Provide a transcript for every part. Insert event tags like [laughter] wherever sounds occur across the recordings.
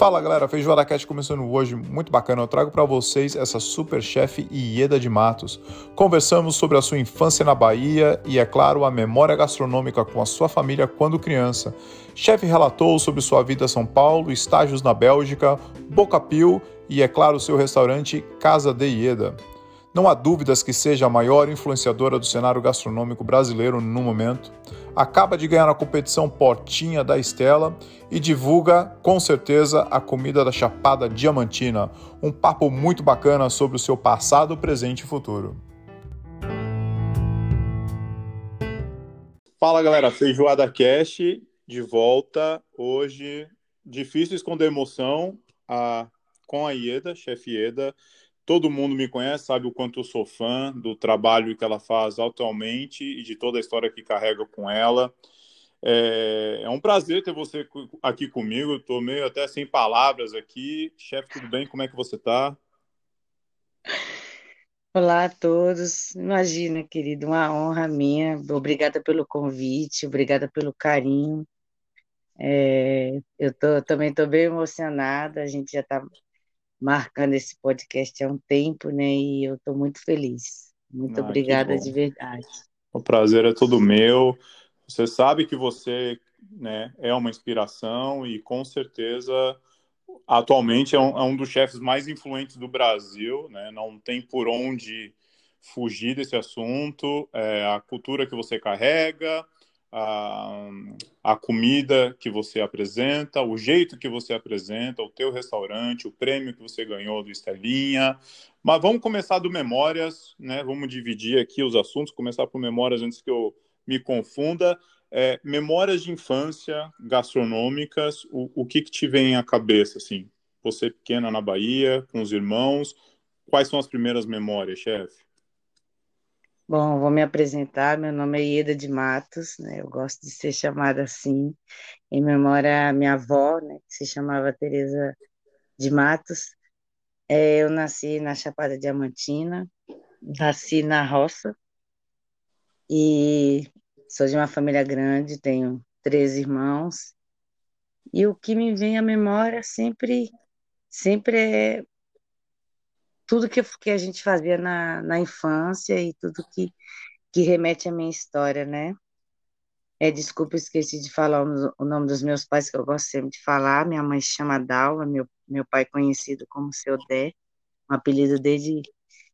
Fala galera, Feijoada Cat começando hoje, muito bacana. Eu trago para vocês essa super chefe Ieda de Matos. Conversamos sobre a sua infância na Bahia e, é claro, a memória gastronômica com a sua família quando criança. Chefe relatou sobre sua vida em São Paulo, estágios na Bélgica, Boca Pio e, é claro, seu restaurante Casa de Ieda. Não há dúvidas que seja a maior influenciadora do cenário gastronômico brasileiro no momento. Acaba de ganhar a competição Portinha da Estela e divulga, com certeza, a comida da Chapada Diamantina. Um papo muito bacana sobre o seu passado, presente e futuro. Fala galera, Feijoada Cash de volta. Hoje, difícil esconder emoção a, com a Ieda, chefe Ieda Todo mundo me conhece, sabe o quanto eu sou fã do trabalho que ela faz atualmente e de toda a história que carrega com ela. É, é um prazer ter você aqui comigo. Estou meio até sem palavras aqui. Chefe, tudo bem? Como é que você está? Olá a todos. Imagina, querido, uma honra minha. Obrigada pelo convite, obrigada pelo carinho. É, eu tô, também estou bem emocionada. A gente já está marcando esse podcast há um tempo, né? E eu estou muito feliz. Muito ah, obrigada de verdade. O prazer é todo meu. Você sabe que você né, é uma inspiração e com certeza atualmente é um, é um dos chefes mais influentes do Brasil, né? Não tem por onde fugir desse assunto. É, a cultura que você carrega, a, a comida que você apresenta, o jeito que você apresenta, o teu restaurante, o prêmio que você ganhou do Estelinha. Mas vamos começar do Memórias, né? Vamos dividir aqui os assuntos, começar por Memórias antes que eu me confunda. É, memórias de infância gastronômicas, o, o que, que te vem à cabeça, assim? Você pequena na Bahia, com os irmãos, quais são as primeiras memórias, chefe? Bom, vou me apresentar. Meu nome é Ieda de Matos, né? Eu gosto de ser chamada assim, em memória à minha avó, né? Que se chamava Teresa de Matos. É, eu nasci na Chapada Diamantina, nasci na roça e sou de uma família grande, tenho três irmãos. E o que me vem à memória sempre, sempre é tudo que, que a gente fazia na, na infância e tudo que, que remete à minha história, né? É, desculpa, esqueci de falar o, nome dos meus pais, que eu gosto sempre de falar. Minha mãe chama Dalva, meu, meu pai conhecido como Seu Dé, um apelido desde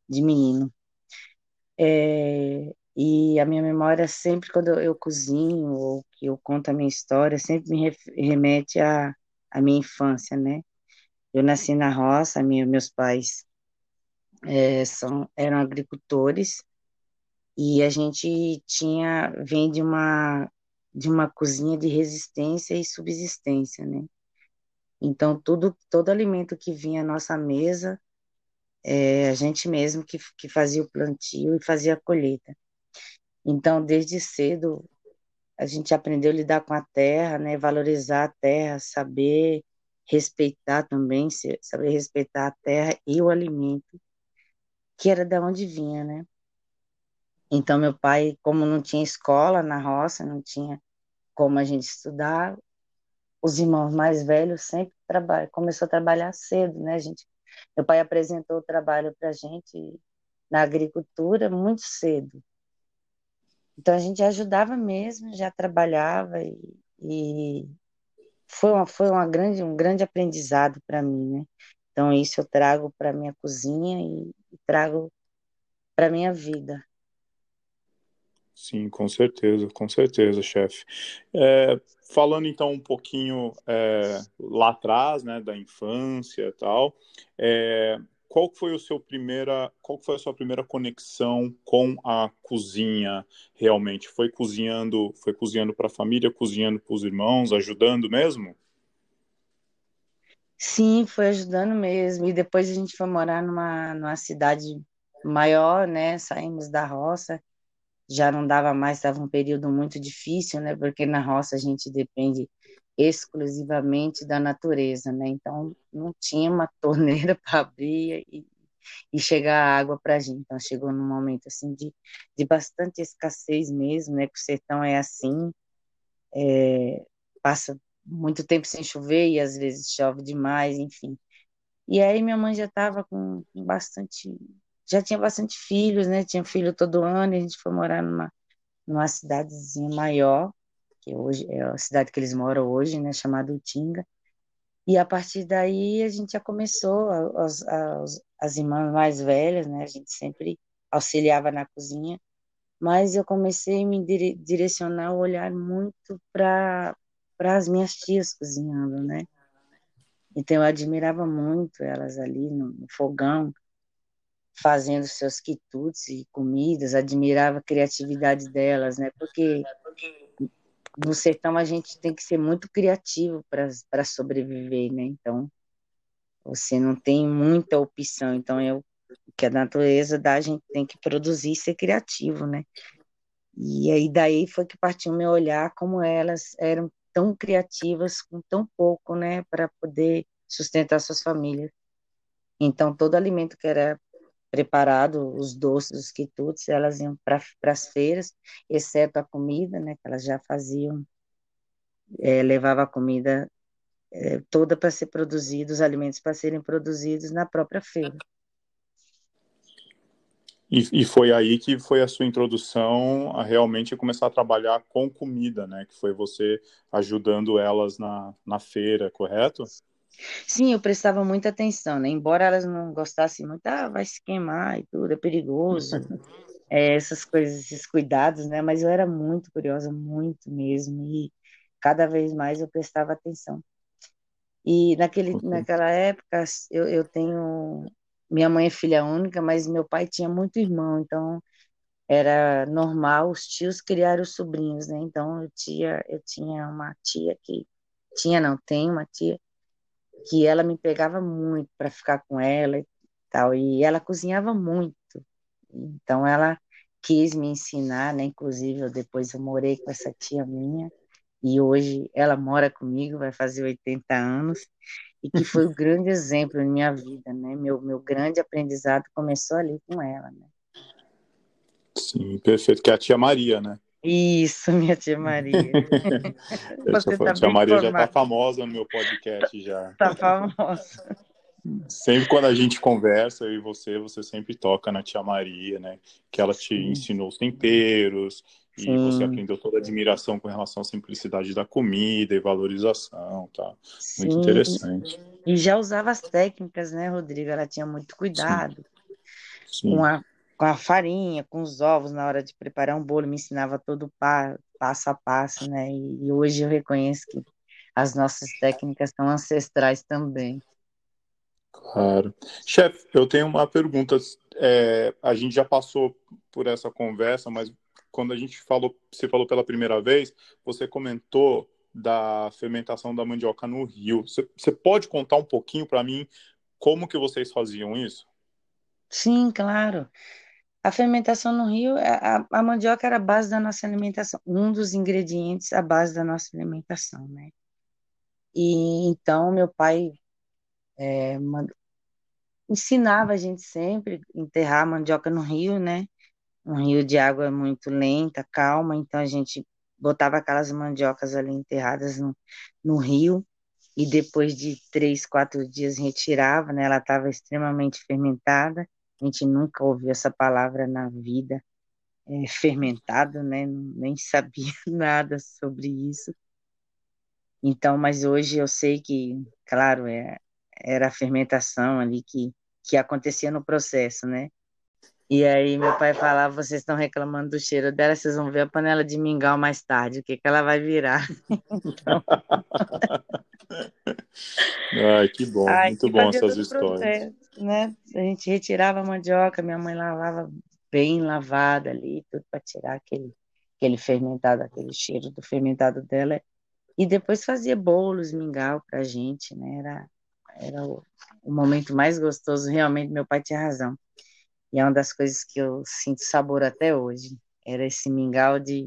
de menino. É, e a minha memória sempre, quando eu, eu, cozinho ou que eu conto a minha história, sempre me remete à, à minha infância, né? Eu nasci na roça, minha, meus pais é, são, eram agricultores e a gente tinha vem de uma de uma cozinha de resistência e subsistência, né? Então tudo todo alimento que vinha à nossa mesa é, a gente mesmo que, que fazia o plantio e fazia a colheita. Então desde cedo a gente aprendeu a lidar com a terra, né? Valorizar a terra, saber respeitar também, saber respeitar a terra e o alimento que era da onde vinha, né? Então, meu pai, como não tinha escola na roça, não tinha como a gente estudar, os irmãos mais velhos sempre trabalham, começou a trabalhar cedo, né, gente? Meu pai apresentou o trabalho para a gente na agricultura muito cedo. Então, a gente ajudava mesmo, já trabalhava e, e foi, uma, foi uma grande, um grande aprendizado para mim, né? Então, isso eu trago para minha cozinha e, e trago para minha vida. Sim, com certeza, com certeza, chefe. É, falando então um pouquinho é, lá atrás, né, da infância e tal, é, qual foi o seu primeira, qual foi a sua primeira conexão com a cozinha realmente? Foi cozinhando, foi cozinhando para a família, cozinhando para os irmãos, ajudando mesmo? Sim, foi ajudando mesmo. E depois a gente foi morar numa, numa cidade maior, né? Saímos da roça, já não dava mais, estava um período muito difícil, né? Porque na roça a gente depende exclusivamente da natureza, né? Então não tinha uma [laughs] torneira para abrir e, e chegar a água para a gente. Então chegou num momento assim de, de bastante escassez mesmo, né? Que o sertão é assim, é, passa muito tempo sem chover e às vezes chove demais, enfim. E aí minha mãe já estava com bastante, já tinha bastante filhos, né? Tinha filho todo ano e a gente foi morar numa, numa cidadezinha maior, que hoje é a cidade que eles moram hoje, né? Chamada Utinga. E a partir daí a gente já começou, as, as, as irmãs mais velhas, né? A gente sempre auxiliava na cozinha, mas eu comecei a me direcionar o olhar muito para as minhas tias cozinhando, né? Então eu admirava muito elas ali no, no fogão, fazendo seus quitutes e comidas, admirava a criatividade delas, né? Porque no sertão a gente tem que ser muito criativo para sobreviver, né? Então você não tem muita opção. Então eu que a natureza dá, a gente tem que produzir e ser criativo, né? E aí daí foi que partiu meu olhar como elas eram tão criativas com tão pouco, né, para poder sustentar suas famílias. Então, todo alimento que era preparado, os doces, os quitutes, elas iam para as feiras, exceto a comida, né, que elas já faziam, é, levava a comida é, toda para ser produzida, os alimentos para serem produzidos na própria feira. E, e, foi aí que foi a sua introdução a realmente começar a trabalhar com comida, né? Que foi você ajudando elas na, na feira, correto? Sim, eu prestava muita atenção, né? Embora elas não gostassem muito, ah, vai se queimar e tudo, é perigoso, [laughs] é, essas coisas, esses cuidados, né? Mas eu era muito curiosa, muito mesmo, e cada vez mais eu prestava atenção. E naquele, naquela época, eu, eu tenho minha mãe é filha única, mas meu pai tinha muito irmão, então era normal os tios criar os sobrinhos, né? Então eu tinha, eu tinha uma tia que tinha, não tem uma tia que ela me pegava muito para ficar com ela e tal, e ela cozinhava muito. Então ela quis me ensinar, né? Inclusive eu depois eu morei com essa tia minha e hoje ela mora comigo, vai fazer 80 anos e que foi o grande exemplo na minha vida, né? Meu, meu grande aprendizado começou ali com ela, né? Sim, perfeito, que é a tia Maria, né? Isso, minha tia Maria. [laughs] Você tá tia Maria já está famosa no meu podcast já. Está famosa. Sempre quando a gente conversa, eu e você, você sempre toca na tia Maria, né? Que ela te Sim. ensinou os temperos, e Sim. você aprendeu toda a admiração com relação à simplicidade da comida e valorização, tá? Muito Sim. interessante. E já usava as técnicas, né, Rodrigo? Ela tinha muito cuidado Com, a, com a farinha, com os ovos na hora de preparar um bolo, me ensinava todo pa, passo a passo, né? E, e hoje eu reconheço que as nossas técnicas são ancestrais também. Claro. Chefe, eu tenho uma pergunta. É, a gente já passou por essa conversa, mas quando a gente falou, você falou pela primeira vez, você comentou da fermentação da mandioca no rio. Você, pode contar um pouquinho para mim como que vocês faziam isso? Sim, claro. A fermentação no rio, a, a mandioca era a base da nossa alimentação, um dos ingredientes à base da nossa alimentação, né? E então meu pai é, ensinava a gente sempre enterrar a mandioca no rio, né? Um rio de água muito lenta, calma, então a gente botava aquelas mandiocas ali enterradas no, no rio e depois de três, quatro dias retirava, né? Ela estava extremamente fermentada. A gente nunca ouviu essa palavra na vida, é, [laughs] fermentado, né? Nem sabia [laughs] nada sobre isso. Então, mas hoje eu sei que, claro, é, era a fermentação ali que, que acontecia no processo, né? E aí meu pai falava, vocês estão reclamando do cheiro dela, vocês vão ver a panela de mingau mais tarde, o que, que ela vai virar. [laughs] então... Ai, que bom, Ai, muito bom essas histórias. Processo, né? A gente retirava a mandioca, minha mãe lavava bem lavada ali, tudo para tirar aquele, aquele fermentado, aquele cheiro do fermentado dela. E depois fazia bolos, mingau pra gente, né? Era, era o, o momento mais gostoso, realmente meu pai tinha razão e é uma das coisas que eu sinto sabor até hoje. Era esse mingau de,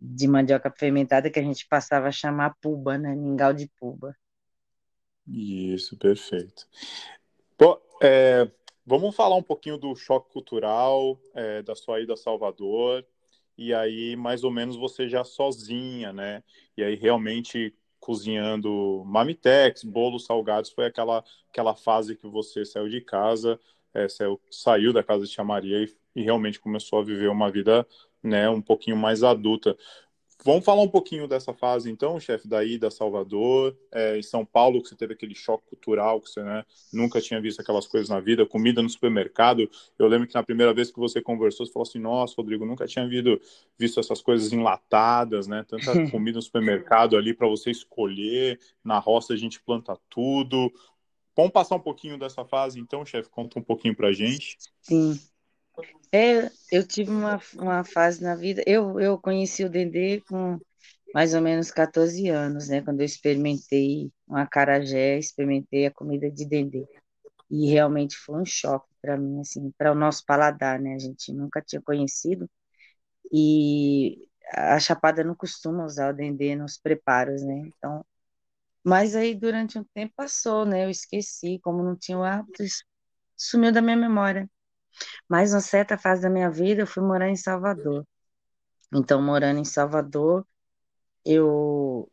de mandioca fermentada que a gente passava a chamar puba, né? Mingau de puba. Isso, perfeito. Bom, é, vamos falar um pouquinho do choque cultural, é, da sua ida a Salvador, e aí mais ou menos você já sozinha, né? E aí realmente cozinhando mamitex, bolos salgados, foi aquela, aquela fase que você saiu de casa, é, saiu, saiu da casa de Tia Maria e, e realmente começou a viver uma vida né, um pouquinho mais adulta. Vamos falar um pouquinho dessa fase, então, chefe, daí da Salvador, é, em São Paulo, que você teve aquele choque cultural, que você né, nunca tinha visto aquelas coisas na vida, comida no supermercado. Eu lembro que na primeira vez que você conversou, você falou assim: Nossa, Rodrigo, nunca tinha visto, visto essas coisas enlatadas, né? Tanta [laughs] comida no supermercado ali para você escolher. Na roça a gente planta tudo. Vamos passar um pouquinho dessa fase, então, chefe? Conta um pouquinho para gente. Sim. É, eu tive uma, uma fase na vida. Eu, eu conheci o Dendê com mais ou menos 14 anos, né? Quando eu experimentei um acarajé, experimentei a comida de Dendê. E realmente foi um choque para mim, assim, para o nosso paladar, né? A gente nunca tinha conhecido. E a Chapada não costuma usar o Dendê nos preparos, né? Então, mas aí durante um tempo passou, né? Eu esqueci, como não tinha o hábito, sumiu da minha memória. Mas, uma certa fase da minha vida, eu fui morar em Salvador. Então, morando em Salvador, eu,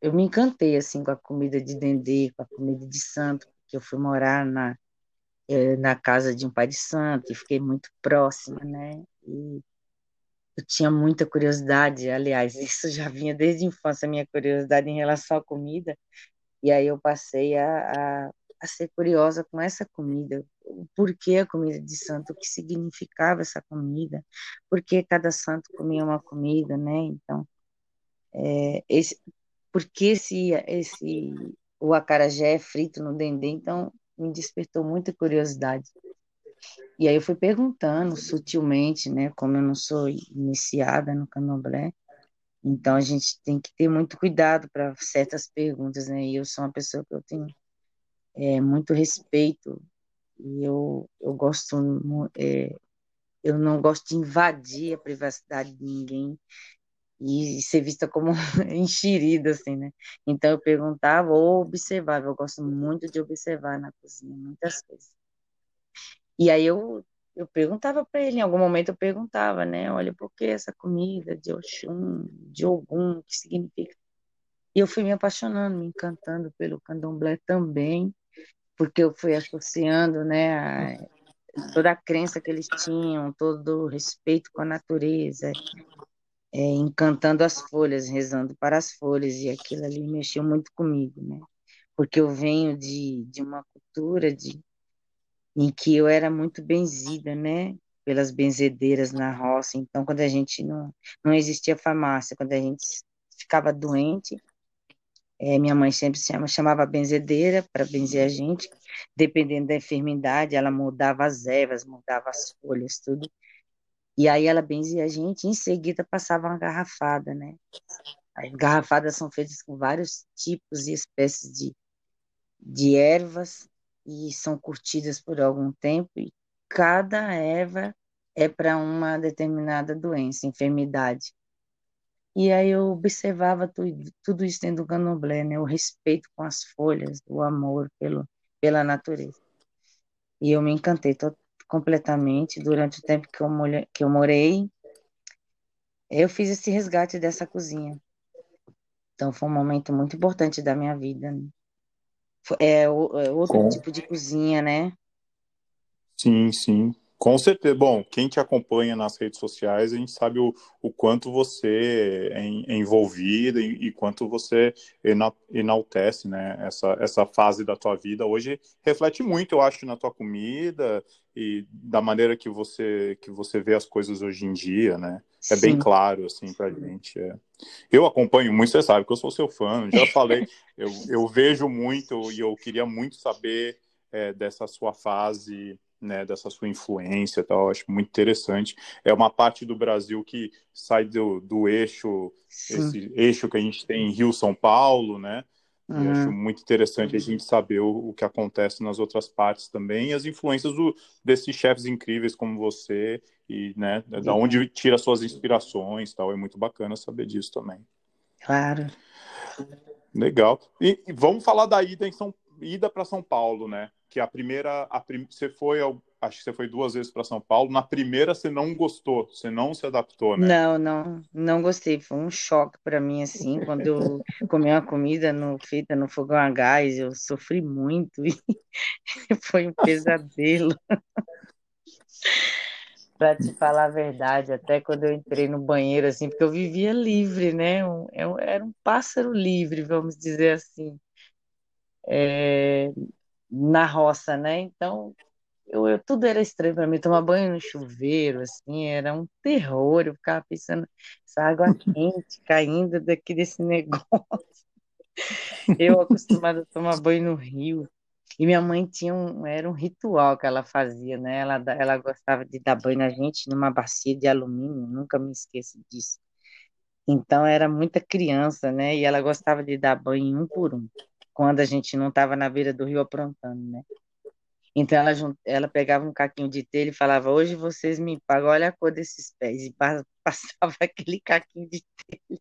eu me encantei, assim, com a comida de dendê, com a comida de santo, porque eu fui morar na, eh, na casa de um pai de santo e fiquei muito próxima, né? E eu tinha muita curiosidade, aliás, isso já vinha desde a infância, minha curiosidade em relação à comida, e aí eu passei a, a, a ser curiosa com essa comida, o porquê a comida de santo, o que significava essa comida, porque cada santo comia uma comida, né? Então, é, esse, porque esse, esse, o acarajé é frito no dendê, então me despertou muita curiosidade. E aí eu fui perguntando sutilmente, né? Como eu não sou iniciada no candomblé, então a gente tem que ter muito cuidado para certas perguntas, né? E eu sou uma pessoa que eu tenho é, muito respeito e eu, eu gosto, é, eu não gosto de invadir a privacidade de ninguém e ser vista como [laughs] enxerida, assim, né? Então eu perguntava ou observava, eu gosto muito de observar na cozinha, muitas coisas. E aí eu, eu perguntava para ele, em algum momento eu perguntava, né? Olha, por que essa comida de Oxum, de Ogum, que significa? E eu fui me apaixonando, me encantando pelo candomblé também, porque eu fui associando, né, a, toda a crença que eles tinham, todo o respeito com a natureza, é, encantando as folhas, rezando para as folhas, e aquilo ali mexeu muito comigo, né? Porque eu venho de, de uma cultura de, em que eu era muito benzida, né? Pelas benzedeiras na roça. Então, quando a gente não, não existia farmácia, quando a gente ficava doente, é, minha mãe sempre chama, chamava benzedeira para benzer a gente. Dependendo da enfermidade, ela mudava as ervas, mudava as folhas, tudo. E aí ela benzia a gente, e em seguida passava uma garrafada, né? As garrafadas são feitas com vários tipos e espécies de, de ervas e são curtidas por algum tempo. E cada erva é para uma determinada doença, enfermidade. E aí eu observava tudo, tudo isso dentro do candomblé, né? O respeito com as folhas, o amor pelo, pela natureza. E eu me encantei todo, completamente durante o tempo que eu, que eu morei. Eu fiz esse resgate dessa cozinha. Então foi um momento muito importante da minha vida. Né? É, é outro Com... tipo de cozinha, né? Sim, sim. Com certeza. Bom, quem te acompanha nas redes sociais, a gente sabe o, o quanto você é, é envolvida e, e, quanto você enaltece né, essa, essa fase da tua vida. Hoje reflete muito, eu acho, na tua comida e da maneira que você que você vê as coisas hoje em dia, né? É Sim. bem claro, assim, pra gente. É. Eu acompanho muito, você sabe que eu sou seu fã, já falei, eu, eu vejo muito e eu queria muito saber é, dessa sua fase né, dessa sua influência e tal, acho muito interessante. É uma parte do Brasil que sai do, do eixo, Sim. esse eixo que a gente tem em Rio-São Paulo, né? Uhum. acho muito interessante a gente saber o, o, que acontece nas outras partes também e as influências do, desses chefes incríveis como você e, né, da onde tira suas inspirações tal. É muito bacana saber disso também. Claro. Legal. E, e vamos falar da ida em São ida para São Paulo, né? Que a primeira, a prim... você foi, ao... acho que você foi duas vezes para São Paulo. Na primeira você não gostou, você não se adaptou, né? Não, não, não gostei. Foi um choque para mim assim, quando eu [laughs] comi uma comida no feita no fogão a gás, eu sofri muito e [laughs] foi um pesadelo. [laughs] Para te falar a verdade, até quando eu entrei no banheiro, assim, porque eu vivia livre, né? Um, eu era um pássaro livre, vamos dizer assim, é, na roça, né? Então, eu, eu, tudo era estranho para mim. Tomar banho no chuveiro, assim, era um terror. Eu ficava pensando, essa água [laughs] quente caindo daqui desse negócio. Eu acostumada a tomar banho no rio. E minha mãe tinha um, era um ritual que ela fazia, né? Ela, ela gostava de dar banho na gente numa bacia de alumínio, nunca me esqueço disso. Então era muita criança, né? E ela gostava de dar banho um por um, quando a gente não estava na beira do rio aprontando, né? Então ela, ela pegava um caquinho de telha e falava: Hoje vocês me pagam, olha a cor desses pés. E [laughs] passava aquele caquinho de telha.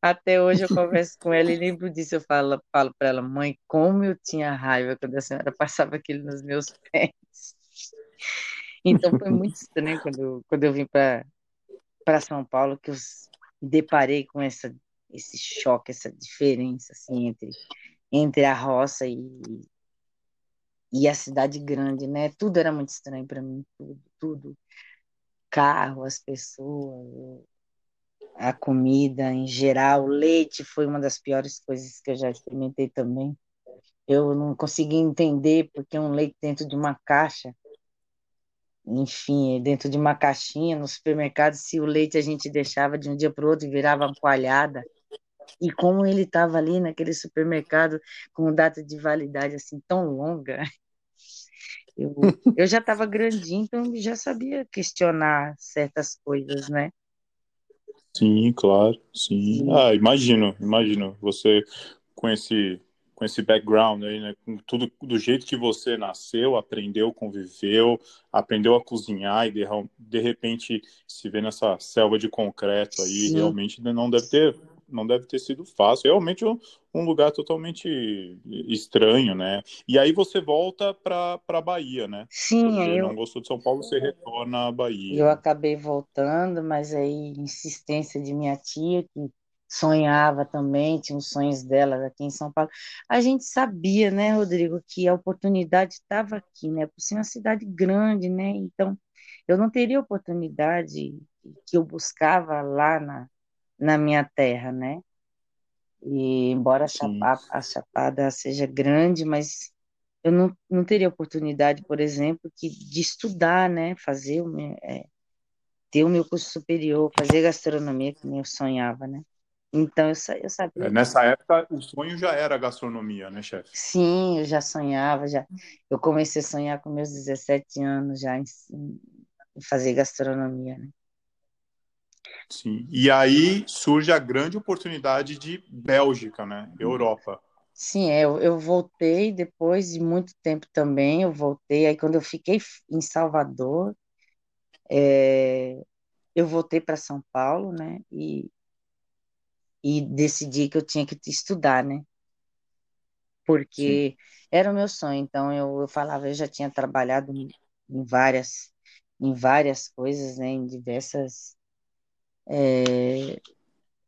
Até hoje eu converso com ela e lembro disso. Eu falo, falo para ela, mãe, como eu tinha raiva quando a senhora passava aquilo nos meus pés. Então foi muito estranho quando, quando eu vim para São Paulo que eu deparei com essa, esse choque, essa diferença assim, entre, entre a roça e, e a cidade grande, né? Tudo era muito estranho para mim, tudo, tudo. Carro, as pessoas, a comida em geral. O leite foi uma das piores coisas que eu já experimentei também. Eu não consegui entender porque um leite dentro de uma caixa, enfim, dentro de uma caixinha no supermercado, se o leite a gente deixava de um dia para o outro e virava coalhada. E como ele estava ali naquele supermercado com data de validade assim tão longa, [laughs] eu, eu já estava grandinho, então já sabia questionar certas coisas, né? Sim, claro, sim. sim. Ah, imagino, imagino. Você com esse com esse background aí, né? Com tudo do jeito que você nasceu, aprendeu, conviveu, aprendeu a cozinhar e de, de repente se vê nessa selva de concreto aí, sim. realmente não deve ter não deve ter sido fácil. Realmente um, um lugar totalmente estranho, né? E aí você volta para a Bahia, né? Sim, Porque eu não gostou de São Paulo, você retorna à Bahia. Eu acabei voltando, mas aí insistência de minha tia que sonhava também, tinha os sonhos dela aqui em São Paulo. A gente sabia, né, Rodrigo, que a oportunidade estava aqui, né? Por ser uma cidade grande, né? Então, eu não teria oportunidade que eu buscava lá na na minha terra, né? E embora a chapada, a chapada, seja grande, mas eu não, não teria oportunidade, por exemplo, que, de estudar, né? Fazer o meu, é, ter o meu curso superior, fazer gastronomia, que eu sonhava, né? Então eu, eu sabia. É, nessa época o sonho já era gastronomia, né, chefe? Sim, eu já sonhava, já. Eu comecei a sonhar com meus 17 anos já em, em fazer gastronomia, né? Sim. E aí surge a grande oportunidade de Bélgica, né? Europa. Sim, é, eu, eu voltei depois de muito tempo também. Eu voltei. Aí, quando eu fiquei em Salvador, é, eu voltei para São Paulo, né? E, e decidi que eu tinha que estudar, né? Porque Sim. era o meu sonho. Então, eu, eu falava, eu já tinha trabalhado em, em várias, em várias coisas, né? Em diversas é,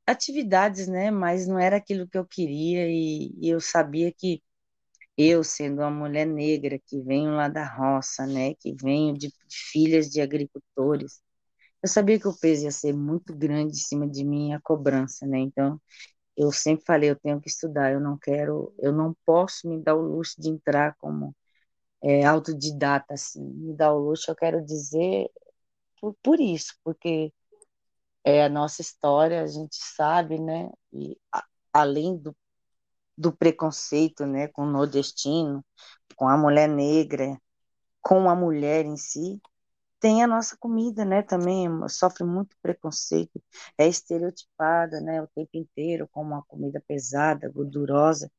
atividades, né? Mas não era aquilo que eu queria e, e, eu sabia que eu, sendo uma mulher negra que venho lá da roça, né? Que venho de, de filhas de agricultores, eu sabia que o peso ia ser muito grande em cima de mim, a cobrança, né? Então, eu sempre falei, eu tenho que estudar, eu não quero, eu não posso me dar o luxo de entrar como é, autodidata, assim, me dar o luxo, eu quero dizer por, por isso, porque é a nossa história, a gente sabe, né? E a, além do, do preconceito, né, com o nordestino, com a mulher negra, com a mulher em si, tem a nossa comida, né? Também sofre muito preconceito, é estereotipada, né? O tempo inteiro como uma comida pesada, gordurosa,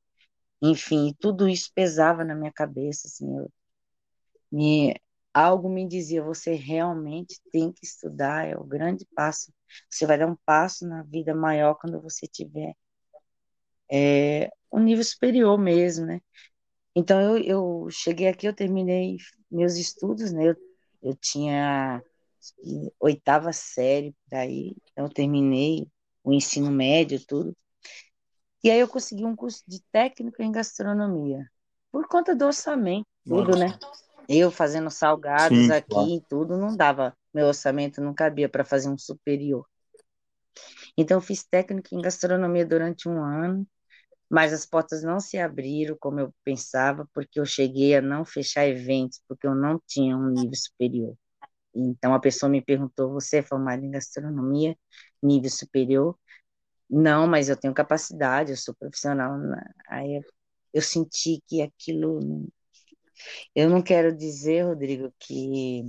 enfim, tudo isso pesava na minha cabeça, assim, eu me algo me dizia, você realmente tem que estudar, é o grande passo. Você vai dar um passo na vida maior quando você tiver é, um nível superior mesmo, né? Então, eu, eu cheguei aqui, eu terminei meus estudos, né? Eu, eu tinha oitava série por aí, então eu terminei o ensino médio, tudo. E aí eu consegui um curso de técnico em gastronomia, por conta do orçamento, tudo, né? Eu fazendo salgados Sim, aqui claro. e tudo, não dava, meu orçamento não cabia para fazer um superior. Então, eu fiz técnico em gastronomia durante um ano, mas as portas não se abriram como eu pensava, porque eu cheguei a não fechar eventos, porque eu não tinha um nível superior. Então, a pessoa me perguntou: Você é formada em gastronomia, nível superior? Não, mas eu tenho capacidade, eu sou profissional. Aí eu, eu senti que aquilo. Eu não quero dizer, Rodrigo, que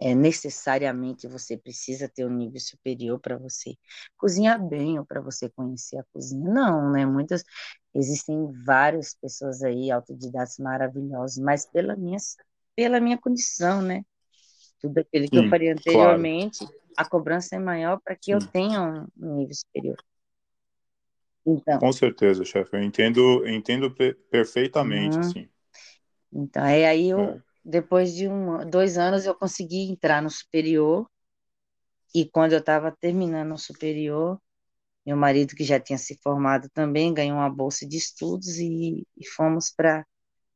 é, necessariamente você precisa ter um nível superior para você cozinhar bem ou para você conhecer a cozinha. Não, né? Muitas existem várias pessoas aí autodidatas maravilhosas, mas pela minha pela minha condição, né? Tudo aquilo que Sim, eu faria anteriormente, claro. a cobrança é maior para que Sim. eu tenha um nível superior. Então, Com certeza, chefe. Eu entendo, entendo perfeitamente, uhum. assim. Então, é aí eu é depois de um, dois anos eu consegui entrar no superior e quando eu estava terminando o superior meu marido que já tinha se formado também ganhou uma bolsa de estudos e, e fomos para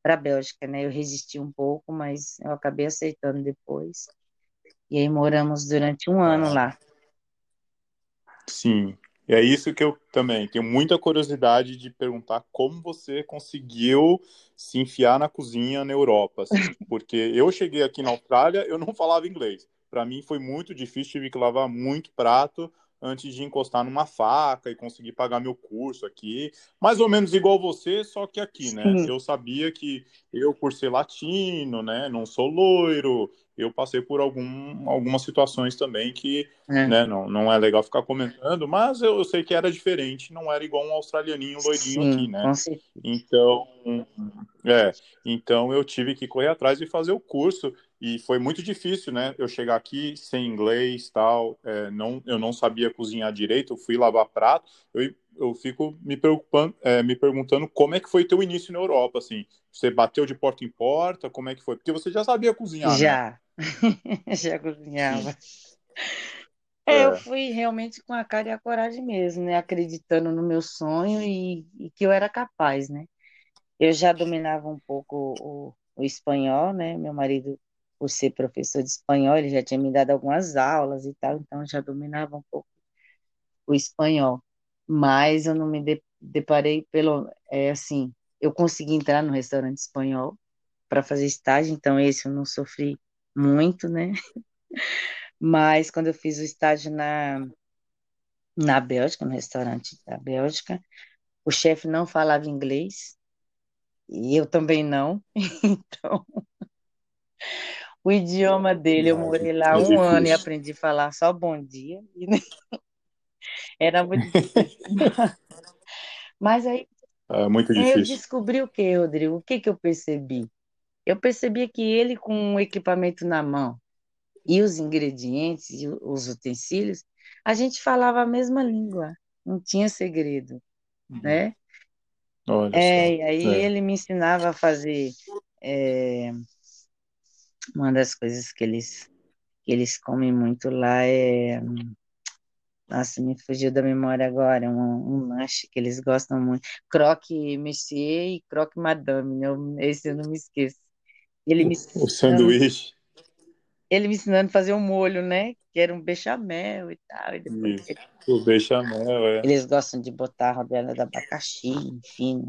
para a Bélgica, né? Eu resisti um pouco, mas eu acabei aceitando depois. E aí moramos durante um ano lá. Sim, e é isso que eu também tenho muita curiosidade de perguntar como você conseguiu se enfiar na cozinha na Europa, assim, [laughs] porque eu cheguei aqui na Austrália, eu não falava inglês. Para mim foi muito difícil, tive que lavar muito prato antes de encostar numa faca e conseguir pagar meu curso aqui. Mais ou menos igual você, só que aqui, né? Sim. Eu sabia que eu, por ser latino, né, não sou loiro, eu passei por algum, algumas situações também que É. né, não, não é legal ficar comentando, mas eu, eu sei que era diferente, não era igual um australianinho loirinho Sim, aqui, né? Então, é, então eu tive que correr atrás e fazer o curso e foi muito difícil, né? Eu chegar aqui sem inglês, tal, é, não, eu não sabia cozinhar direito, eu fui lavar prato, eu, eu fico me preocupando, é, me perguntando como é que foi teu início na Europa, assim, você bateu de porta em porta, como é que foi? Porque você já sabia cozinhar, né? [laughs] Já, cozinhava. [laughs] É, É. eu fui realmente com a cara e a coragem mesmo, né? Acreditando no meu sonho e, e que eu era capaz, né? Eu já dominava um pouco o, o espanhol, né? Meu marido, por ser professor de espanhol, ele já tinha me dado algumas aulas e tal, então já dominava um pouco o espanhol. Mas eu não me de- deparei pelo, é assim, eu consegui entrar no restaurante espanhol para fazer estágio, então esse eu não sofri muito, né? Mas quando eu fiz o estágio na, na Bélgica, no restaurante da Bélgica, o chefe não falava inglês e eu também não. [laughs] Então, o idioma dele, eu morei lá É um ano e aprendi a falar só bom dia. E [laughs] Era muito difícil. [laughs] Mas aí É muito eu difícil. descobri o que, Rodrigo? O que que eu percebi? Eu percebi que ele com o equipamento na mão e os ingredientes e os utensílios, a gente falava a mesma língua, não tinha segredo, né? Olha É, só. e aí É. ele me ensinava a fazer é, uma das coisas que eles que eles comem muito lá é nossa, me fugiu da memória agora, um, um lanche que eles gostam muito, croque monsieur e croque madame, né? Eu- esse eu não me esqueço. Ele me [laughs] O sanduíche. ele me ensinando a fazer um molho, né? Que era um bechamel e tal, e depois Isso. O bechamel, é. Eles gostam de botar a rodela de abacaxi, enfim.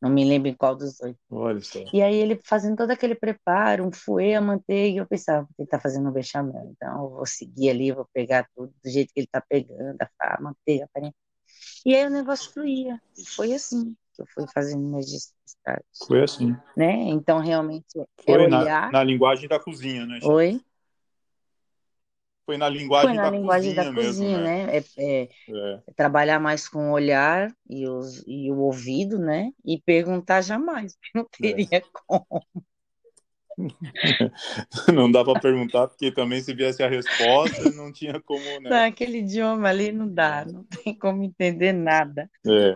Não me lembro em qual dos dois. Olha só. E aí ele fazendo todo aquele preparo, um fouet, a manteiga, eu pensava, ele está fazendo um bechamel, então eu vou seguir ali, vou pegar tudo do jeito que ele está pegando, a manteiga, a farinha. E aí o negócio fluía. Foi assim que eu fui fazendo meus Foi assim. né? Então realmente é Foi na, olhar. na linguagem da cozinha, né, chefe? Oi? Foi na Foi linguagem na da linguagem da cozinha mesmo, cozinha, né? né? É, é, É. é trabalhar mais com o olhar e, os, e o ouvido, né? E perguntar jamais, não É. teria como. [laughs] não dá para perguntar, porque também se viesse a resposta, não tinha como. Né? Naquele idioma ali não dá, não tem como entender nada. É.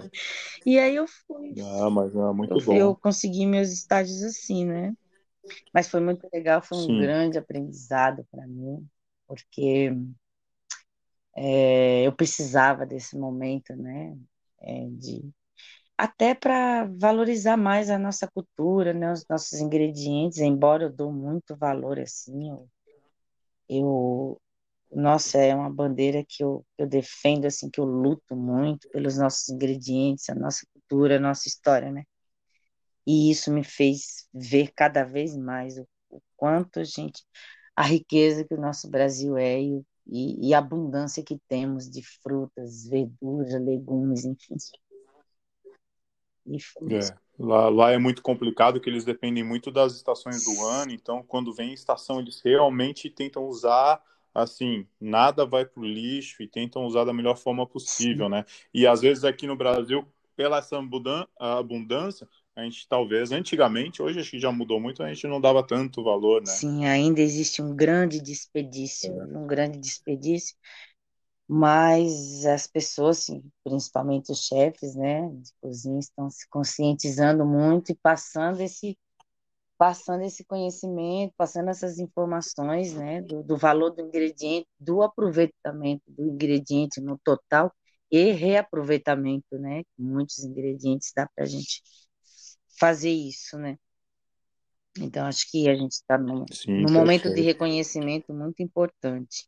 E aí eu fui. Ah, mas é muito eu, bom. Eu consegui meus estágios assim, né? Mas foi muito legal, foi um Sim. grande aprendizado para mim, porque é, eu precisava desse momento, né? É, de até para valorizar mais a nossa cultura, né, os nossos ingredientes, embora eu dou muito valor assim, eu, eu nossa, é uma bandeira que eu, eu defendo assim, que eu luto muito pelos nossos ingredientes, a nossa cultura, a nossa história, né? E isso me fez ver cada vez mais o, o quanto a gente, a riqueza que o nosso Brasil é e, e, a abundância que temos de frutas, verduras, legumes, enfim. É. Lá, lá é muito complicado, que eles dependem muito das estações do ano, então quando vem estação eles realmente tentam usar assim, nada vai para o lixo e tentam usar da melhor forma possível, né? E às vezes aqui no Brasil, pela essa abundância, a gente talvez, antigamente, hoje acho que já mudou muito, a gente não dava tanto valor, né? Sim, ainda existe um grande desperdício, é. um grande desperdício mas as pessoas, assim, principalmente os chefes, né, de cozinha, estão se conscientizando muito e passando esse passando esse conhecimento, passando essas informações, né, do, do valor do ingrediente, do aproveitamento do ingrediente no total e reaproveitamento, né, muitos ingredientes dá para a gente fazer isso, né. Então acho que a gente está num, num momento de reconhecimento muito importante.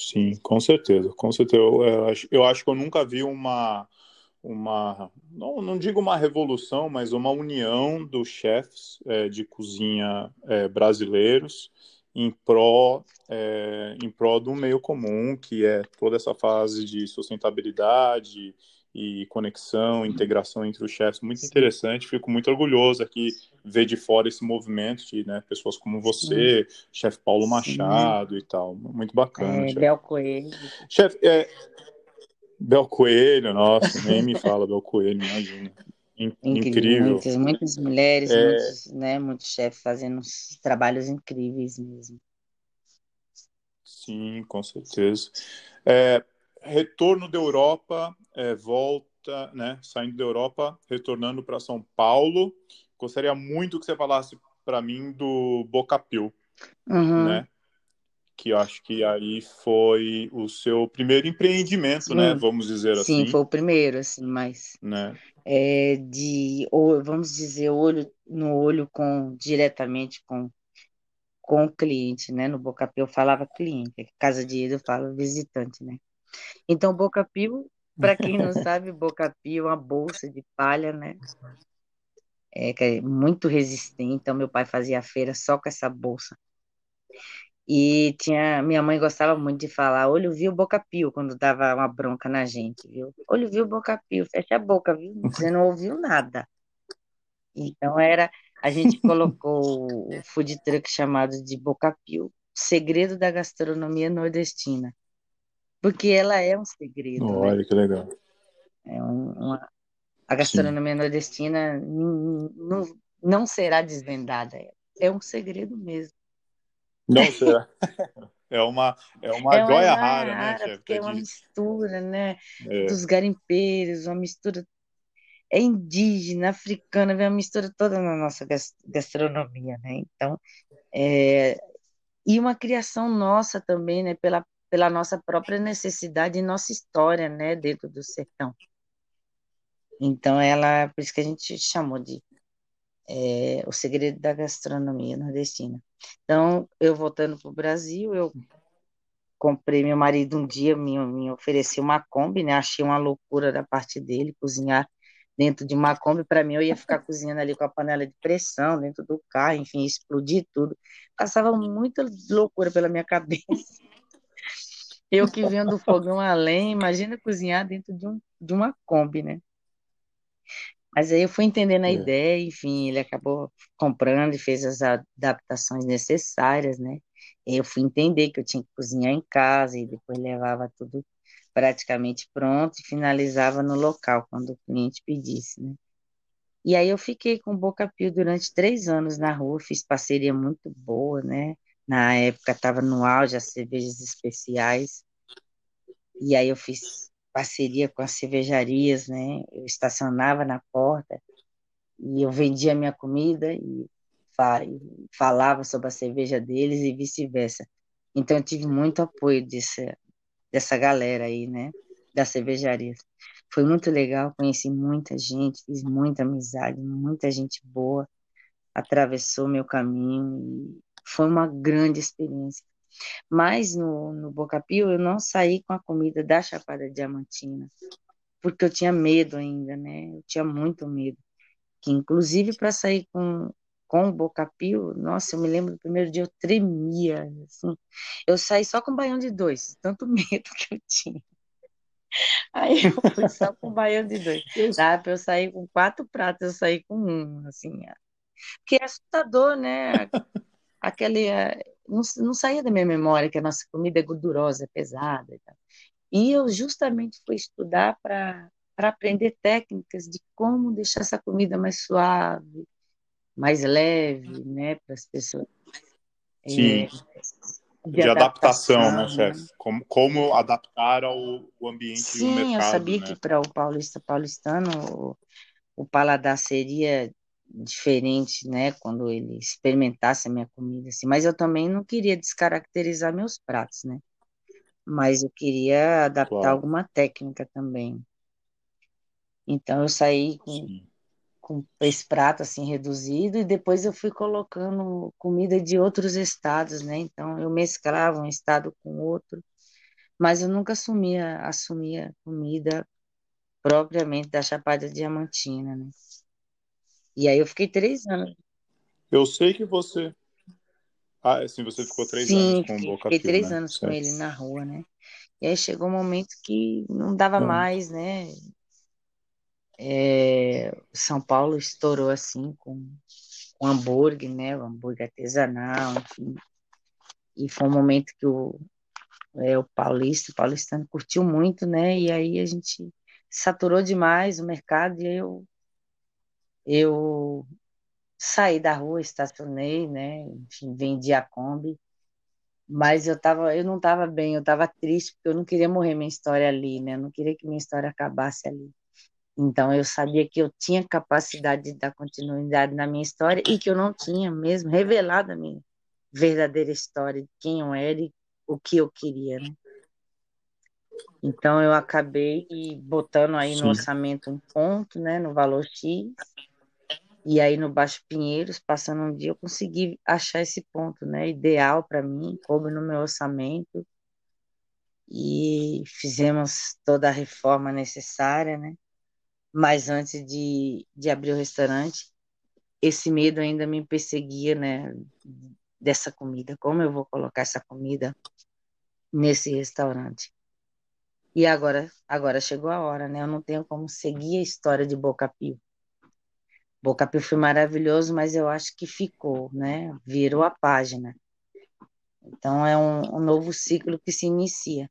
Sim, com certeza, com certeza. Eu, eu, acho, eu acho que eu nunca vi uma, uma não, não digo uma revolução, mas uma união dos chefes é, de cozinha é, brasileiros em pró é, em pró do meio comum, que é toda essa fase de sustentabilidade e conexão, integração entre os chefes, muito interessante. Fico muito orgulhoso aqui ver de fora esse movimento de né, pessoas como você, chefe Paulo Machado Sim. e tal. Muito bacana. É, Bel Coelho. Chefe, é, Bel Coelho, nossa, nem me fala Bel Coelho, imagina. Incrível. incrível. Muitas, muitas mulheres, é... muitos, né, muitos chefes fazendo trabalhos incríveis mesmo. Sim, com certeza. É, retorno da Europa, é, volta, né, saindo da Europa, retornando para São Paulo. Gostaria muito que você falasse para mim do Bocapil, uhum. né? Que eu acho que aí foi o seu primeiro empreendimento, Sim. né? Vamos dizer Sim, assim. Sim, foi o primeiro, assim, mas né? é de, ou, vamos dizer, olho no olho com diretamente com com o cliente, né? No Bocapil eu falava cliente, casa de ida eu falo visitante, né? Então, Bocapil, para quem não [laughs] sabe, Bocapil é uma bolsa de palha, né? É, que é muito resistente. Então, meu pai fazia feira só com essa bolsa. E tinha, minha mãe gostava muito de falar, olho viu boca pio, quando dava uma bronca na gente, viu? Olho viu boca pio, fecha a boca, viu? [laughs] Você não ouviu nada. Então era, a gente colocou o [laughs] food truck chamado de boca pio, segredo da gastronomia nordestina. Porque ela é um segredo. Né? Olha né? que legal. É um, uma, a gastronomia Sim. nordestina não, não será desvendada. É um segredo mesmo. Não [laughs] será. É uma, é uma, é joia rara, né, chefe? Porque é uma mistura, né? É. Dos garimpeiros, uma mistura é indígena, africana, vem uma mistura toda na nossa gastronomia, né? Então, é, e uma criação nossa também, né? Pela, pela nossa própria necessidade e nossa história, né? Dentro do sertão. Então, ela, por isso que a gente chamou de é, O Segredo da Gastronomia Nordestina. Então, eu voltando para o Brasil, eu comprei, meu marido um dia me, me ofereceu uma Kombi, né? Achei uma loucura da parte dele, cozinhar dentro de uma Kombi. Para mim, eu ia ficar cozinhando ali com a panela de pressão, dentro do carro, enfim, explodir tudo. Passava muita loucura pela minha [laughs] cabeça. Eu que venho do fogão além, imagina cozinhar dentro de, um, de uma Kombi, né? Mas aí eu fui entendendo a é. ideia, enfim, ele acabou comprando e fez as adaptações necessárias, né? Eu fui entender que eu tinha que cozinhar em casa e depois levava tudo praticamente pronto e finalizava no local quando o cliente pedisse, né? E aí eu fiquei com o Boca Pio durante três anos na rua, fiz parceria muito boa, né? Na época estava no auge as cervejas especiais. E aí eu fiz parceria com as cervejarias, né? Eu estacionava na porta e eu vendia minha comida e falava sobre a cerveja deles e vice-versa. Então eu tive muito apoio desse, dessa galera aí, né? Das cervejarias. Foi muito legal, conheci muita gente, fiz muita amizade, muita gente boa atravessou meu caminho e foi uma grande experiência. Mas no, no Boca Pio eu não saí com a comida da Chapada Diamantina, porque eu tinha medo ainda, né? Eu tinha muito medo. Que inclusive para sair com, com o Boca Pio, nossa, eu me lembro do primeiro dia eu tremia, assim. Eu saí só com baião de dois, tanto [laughs] medo que eu tinha. Aí eu fui só com baião de dois. Dá para eu sair com quatro pratos, eu saí com um, assim. Porque é assustador, né? [laughs] Aquele. Não, não saía da minha memória que a nossa comida é gordurosa, é pesada. E, e eu justamente fui estudar para aprender técnicas de como deixar essa comida mais suave, mais leve, né, para as pessoas. Sim. É, de, de adaptação, adaptação, né, chefe? Né? Como, como adaptar ao ambiente Sim, do mercado. eu sabia né? que para o paulista paulistano o, o paladar seria diferente, né, quando ele experimentasse a minha comida, assim. Mas eu também não queria descaracterizar meus pratos, né? Mas eu queria adaptar claro. alguma técnica também. Então eu saí com Sim com esse prato assim reduzido e depois eu fui colocando comida de outros estados, né? Então eu mesclava um estado com outro, mas eu nunca assumia assumia comida propriamente da Chapada Diamantina, né? E aí eu fiquei três anos. Eu sei que você ah, assim, você ficou três Sim, anos com o Boca fiquei Pio, três né? anos certo. com ele na rua, né? E aí chegou um momento que não dava Hum. mais, né? É, São Paulo estourou assim com, com hambúrguer, né? O hambúrguer artesanal, enfim. E foi um momento que o, é, o paulista, o paulistano curtiu muito, né? E aí a gente saturou demais o mercado e aí eu, eu saí da rua, estacionei, né? Enfim, vendi a Kombi. Mas eu, tava, eu não estava bem, eu estava triste, porque eu não queria morrer minha história ali, né? Eu não queria que minha história acabasse ali. Então eu sabia que eu tinha capacidade de dar continuidade na minha história e que eu não tinha mesmo revelado a minha verdadeira história de quem eu era e o que eu queria, né? Então eu acabei botando aí Sim. no orçamento um ponto, né, no valor X. E aí no Baixo Pinheiros, passando um dia, eu consegui achar esse ponto, né, ideal para mim, coube no meu orçamento. E fizemos toda a reforma necessária, né? Mas antes de, de abrir o restaurante, esse medo ainda me perseguia, né? Dessa comida. Como eu vou colocar essa comida nesse restaurante? E agora, agora chegou a hora, né? Eu não tenho como seguir a história de Boca Pio. Boca Pio foi maravilhoso, mas eu acho que ficou, né? Virou a página. Então é um, um novo ciclo que se inicia.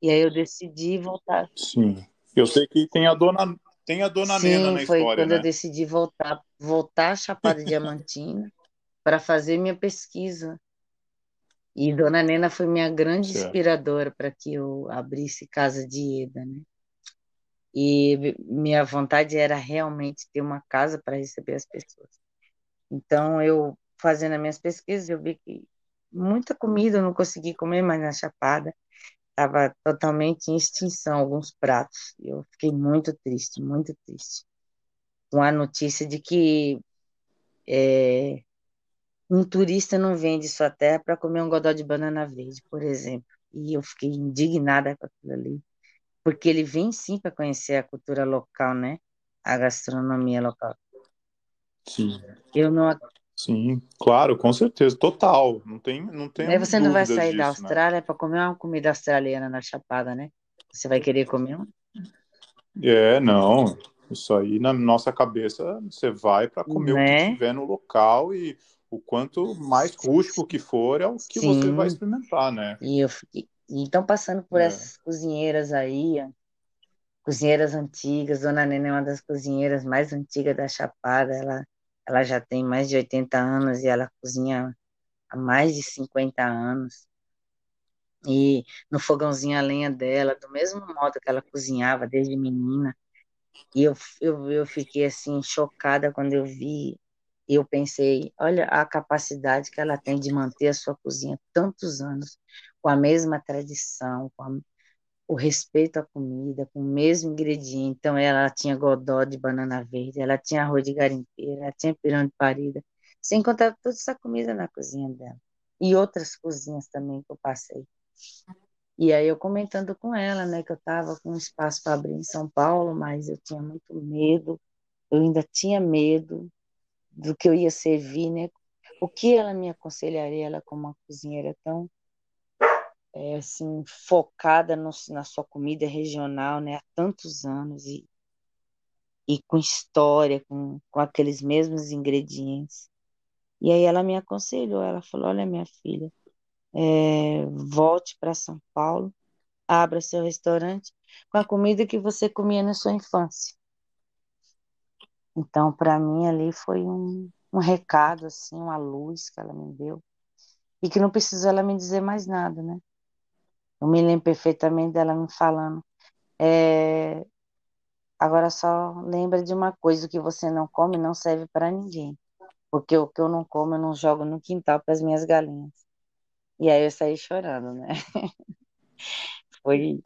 E aí eu decidi voltar. Sim. Eu sei que tem a dona, tem a dona Sim, Nena na foi história, quando né? eu decidi voltar, voltar a Chapada [laughs] Diamantina para fazer minha pesquisa. E Dona Nena foi minha grande Certo. inspiradora para que eu abrisse Casa de Eda, né? E minha vontade era realmente ter uma casa para receber as pessoas. Então, eu fazendo as minhas pesquisas, eu vi que muita comida eu não consegui comer mais na Chapada. Estava totalmente em extinção alguns pratos. Eu fiquei muito triste, muito triste. Com a notícia de que é, um turista não vende sua terra para comer um godó de banana verde, por exemplo. E eu fiquei indignada com aquilo ali. Porque ele vem sim para conhecer a cultura local, né? A gastronomia local. Sim. Eu não. Sim, claro, com certeza, total. Não tem, não tem Aí você não vai sair da disso, né? Austrália para comer uma comida australiana na Chapada, né? Você vai querer comer um? É, não. Isso aí na nossa cabeça, você vai para comer o que Né? tiver no local e o quanto mais rústico que for é o que Sim. você vai experimentar, né? E eu fiquei. Então, passando por É. essas cozinheiras aí, cozinheiras antigas. Dona Nena é uma das cozinheiras mais antigas da Chapada. Ela, ela já tem mais de 80 anos e ela cozinha há mais de 50 anos. E no fogãozinho a lenha dela, do mesmo modo que ela cozinhava desde menina. E eu, eu, eu fiquei assim chocada quando eu vi. Eu pensei, olha a capacidade que ela tem de manter a sua cozinha tantos anos, com a mesma tradição, com a, o respeito à comida, com o mesmo ingrediente. Então, ela tinha godó de banana verde, ela tinha arroz de garimpeira, ela tinha pirão de parida, sem contar toda essa comida na cozinha dela. E outras cozinhas também que eu passei. E aí eu comentando com ela, né, que eu estava com um espaço para abrir em São Paulo, mas eu tinha muito medo, eu ainda tinha medo do que eu ia servir, né? O que ela me aconselharia, ela como uma cozinheira tão é, assim focada no, na sua comida regional, né, há tantos anos e e com história, com, com aqueles mesmos ingredientes. E aí ela me aconselhou, ela falou, olha minha filha, é, volte para São Paulo, abra seu restaurante com a comida que você comia na sua infância. Então, para mim, ali foi um, um recado, assim, uma luz que ela me deu. E que não precisou ela me dizer mais nada, né? Eu me lembro perfeitamente dela me falando. É, agora só lembra de uma coisa: o que você não come não serve para ninguém. Porque o que eu não como, eu não jogo no quintal para as minhas galinhas. E aí eu saí chorando, né? [laughs] foi,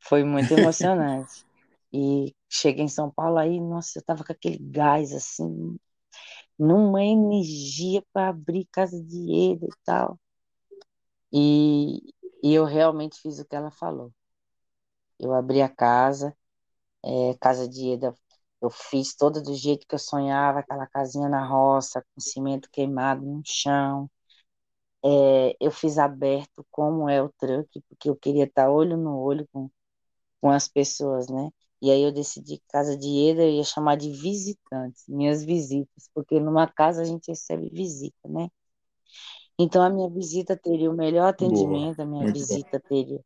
foi muito emocionante. E cheguei em São Paulo aí, nossa, eu tava com aquele gás assim, numa energia para abrir casa de Eda e tal. E, e eu realmente fiz o que ela falou. Eu abri a casa, é, casa de Eda, eu fiz toda do jeito que eu sonhava, aquela casinha na roça, com cimento queimado no chão, é, eu fiz aberto como é o truck, porque eu queria estar olho no olho com, com as pessoas, né? E aí eu decidi que casa de Eda eu ia chamar de visitantes, minhas visitas, porque numa casa a gente recebe visita, né? Então a minha visita teria o melhor atendimento, Boa. a minha Muito visita bom. teria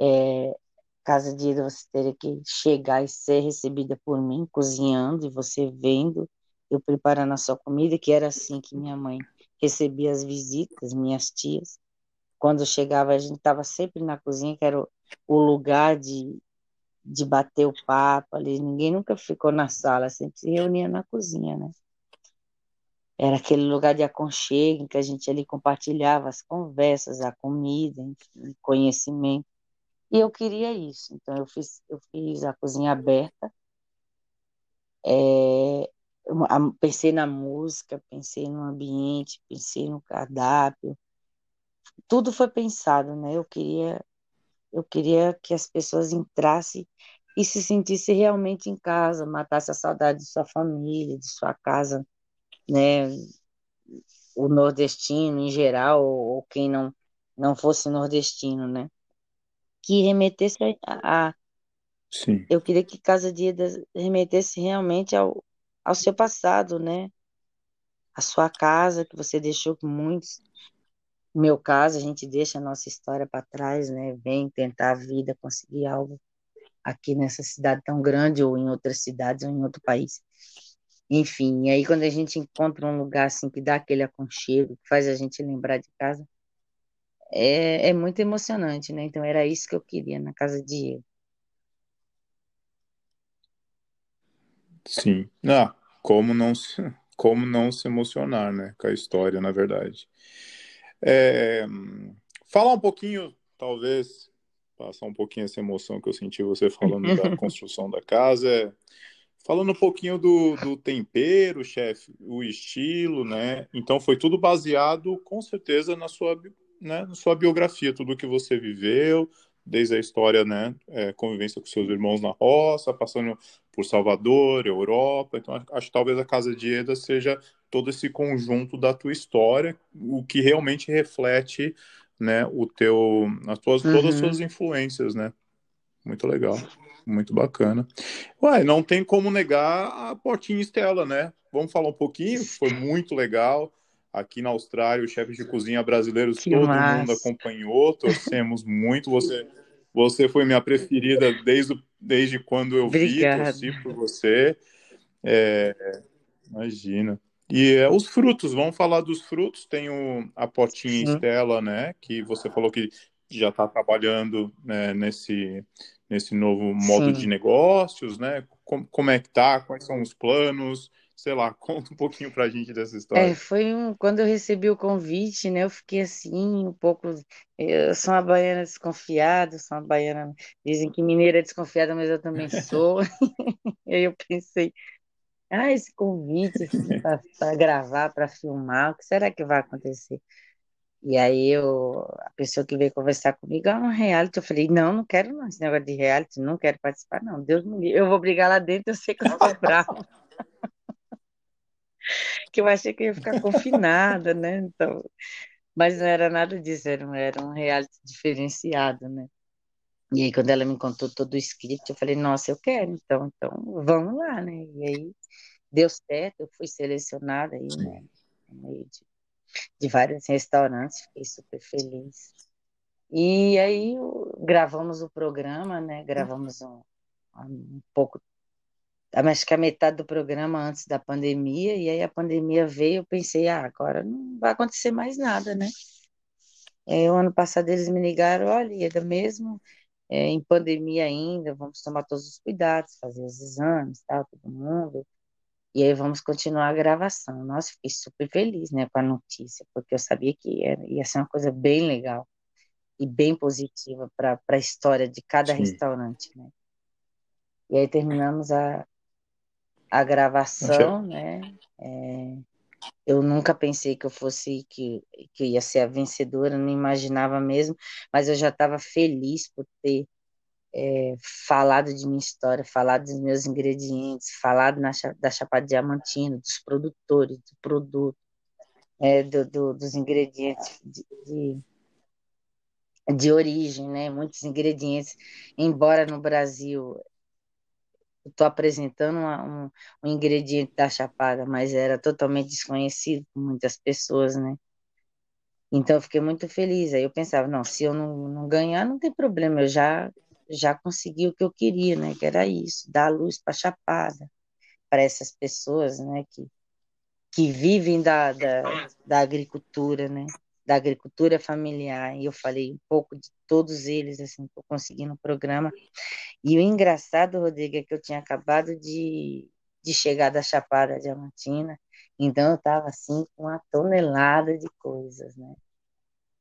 é, casa de Eda você teria que chegar e ser recebida por mim, cozinhando e você vendo, eu preparando a sua comida, que era assim que minha mãe recebia as visitas, minhas tias. Quando chegava, a gente estava sempre na cozinha, que era o, o lugar de, de bater o papo ali. Ninguém nunca ficou na sala, sempre se reunia na cozinha, né? Era aquele lugar de aconchego em que a gente ali compartilhava as conversas, a comida, enfim, conhecimento. E eu queria isso, então eu fiz, eu fiz a cozinha aberta, é, pensei na música, pensei no ambiente, pensei no cardápio. Tudo foi pensado, né? Eu queria eu queria que as pessoas entrassem e se sentissem realmente em casa, matasse a saudade de sua família, de sua casa, né? O nordestino em geral ou, ou quem não não fosse nordestino, né? Que remetesse a, a Sim. Eu queria que Casa de Ida remetesse realmente ao, ao seu passado, né? A sua casa que você deixou com muitos. No meu caso, a gente deixa a nossa história para trás, né? Vem tentar a vida, conseguir algo aqui nessa cidade tão grande ou em outras cidades ou em outro país. Enfim, e aí quando a gente encontra um lugar assim que dá aquele aconchego, que faz a gente lembrar de casa, é, é muito emocionante, né? Então era isso que eu queria na casa de Diego. Sim. Ah, como não se, como não se emocionar, né, com a história, na verdade. É, falar um pouquinho, talvez, passar um pouquinho essa emoção que eu senti você falando da [laughs] construção da casa, é, falando um pouquinho do, do tempero, chefe, o estilo, né? Então foi tudo baseado, com certeza, na sua, né, na sua biografia, tudo que você viveu, desde a história, né, é, convivência com seus irmãos na roça, passando por Salvador, Europa. Então, acho que talvez a Casa de Eda seja todo esse conjunto da tua história, o que realmente reflete, né, o teu, as tuas, uhum. todas as suas influências, né? Muito legal, muito bacana. Ué, não tem como negar a Portinha Estela, né? Vamos falar um pouquinho, foi muito legal aqui na Austrália, os chefes de cozinha brasileiros, que todo massa. mundo acompanhou, torcemos muito. Você Você foi minha preferida desde, desde quando eu Obrigada. vi, torci por você. É, imagina. E é, os frutos, vamos falar dos frutos. Tem o, a Potinha Sim. Estela, né? Que você falou que já está trabalhando né, nesse, nesse novo modo Sim. de negócios, né? Como, como é que tá? Quais são os planos? sei lá, [laughs] conta um pouquinho pra gente dessa história. É, foi um, quando eu recebi o convite, né, eu fiquei assim, um pouco, eu sou uma baiana desconfiada, sou uma baiana, dizem que mineira é desconfiada, mas eu também [laughs] sou, [laughs] e aí eu pensei, ah, esse convite assim, para gravar, para filmar, o que será que vai acontecer? E aí eu, a pessoa que veio conversar comigo, ah, um reality, eu falei, não, não quero não, esse negócio de reality, não quero participar não, Deus me livre, eu vou brigar lá dentro, eu sei que eu vou bravo [laughs] que eu achei que eu ia ficar confinada, né? Então, mas não era nada disso, era um, era um reality diferenciado, né? E aí, quando ela me contou todo o script, eu falei, nossa, eu quero, então, então vamos lá, né? E aí deu certo, eu fui selecionada aí, né? No meio de, de vários restaurantes, fiquei super feliz. E aí gravamos o programa, né? Gravamos um, um pouco acho que a metade do programa antes da pandemia, e aí a pandemia veio, eu pensei, ah, agora não vai acontecer mais nada, né? É, o ano passado eles me ligaram, olha, Ieda, mesmo é, em pandemia ainda, vamos tomar todos os cuidados, fazer os exames, tal, todo mundo, e aí vamos continuar a gravação. Nossa, fiquei super feliz, né, com a notícia, porque eu sabia que ia, ia ser uma coisa bem legal e bem positiva para a história de cada Sim. restaurante, né? E aí terminamos a, a gravação, né? É, eu nunca pensei que eu fosse que, que eu ia ser a vencedora, não imaginava mesmo, mas eu já estava feliz por ter é, falado de minha história, falado dos meus ingredientes, falado na, da Chapada Diamantina, dos produtores, do produto, é, do, do, dos ingredientes de, de, de origem, né? Muitos ingredientes, embora no Brasil estou apresentando uma, um, um, ingrediente da chapada, mas era totalmente desconhecido por muitas pessoas, né? Então eu fiquei muito feliz. Aí eu pensava, não, se eu não, não ganhar, não tem problema, eu já já consegui o que eu queria, né? Que era isso, dar luz para chapada, para essas pessoas, né? Que, que vivem da, da, da agricultura, né? Da agricultura familiar. E eu falei um pouco de todos eles, assim, que eu consegui no programa. E o engraçado, Rodrigo, é que eu tinha acabado de, de chegar da Chapada Diamantina, então eu estava assim com uma tonelada de coisas, né?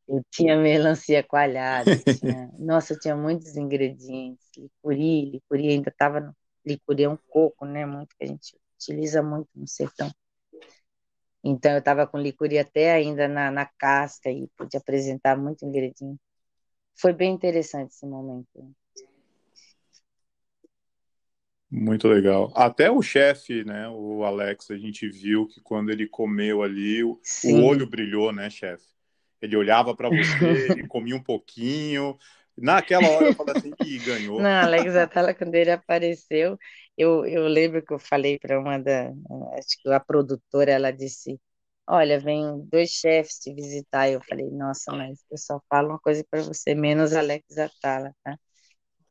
Eu tinha melancia coalhada, tinha... nossa, eu tinha muitos ingredientes, licuri, licuri ainda estava no licuri é um coco, né? Muito que a gente utiliza muito no sertão. Então eu estava com licuri até ainda na, na casca e pude apresentar muito ingrediente. Foi bem interessante esse momento. Muito legal. Até o chefe, né, o Alex, a gente viu que quando ele comeu ali, o, o olho brilhou, né, chefe? Ele olhava para você, [laughs] ele comia um pouquinho. Naquela hora eu falei assim, e ganhou. Não, Alex Atala, quando ele apareceu, eu, eu lembro que eu falei para uma da, acho que a produtora, ela disse, olha, vem dois chefes te visitar. Eu falei, nossa, mas eu só falo uma coisa para você, menos Alex Atala, tá?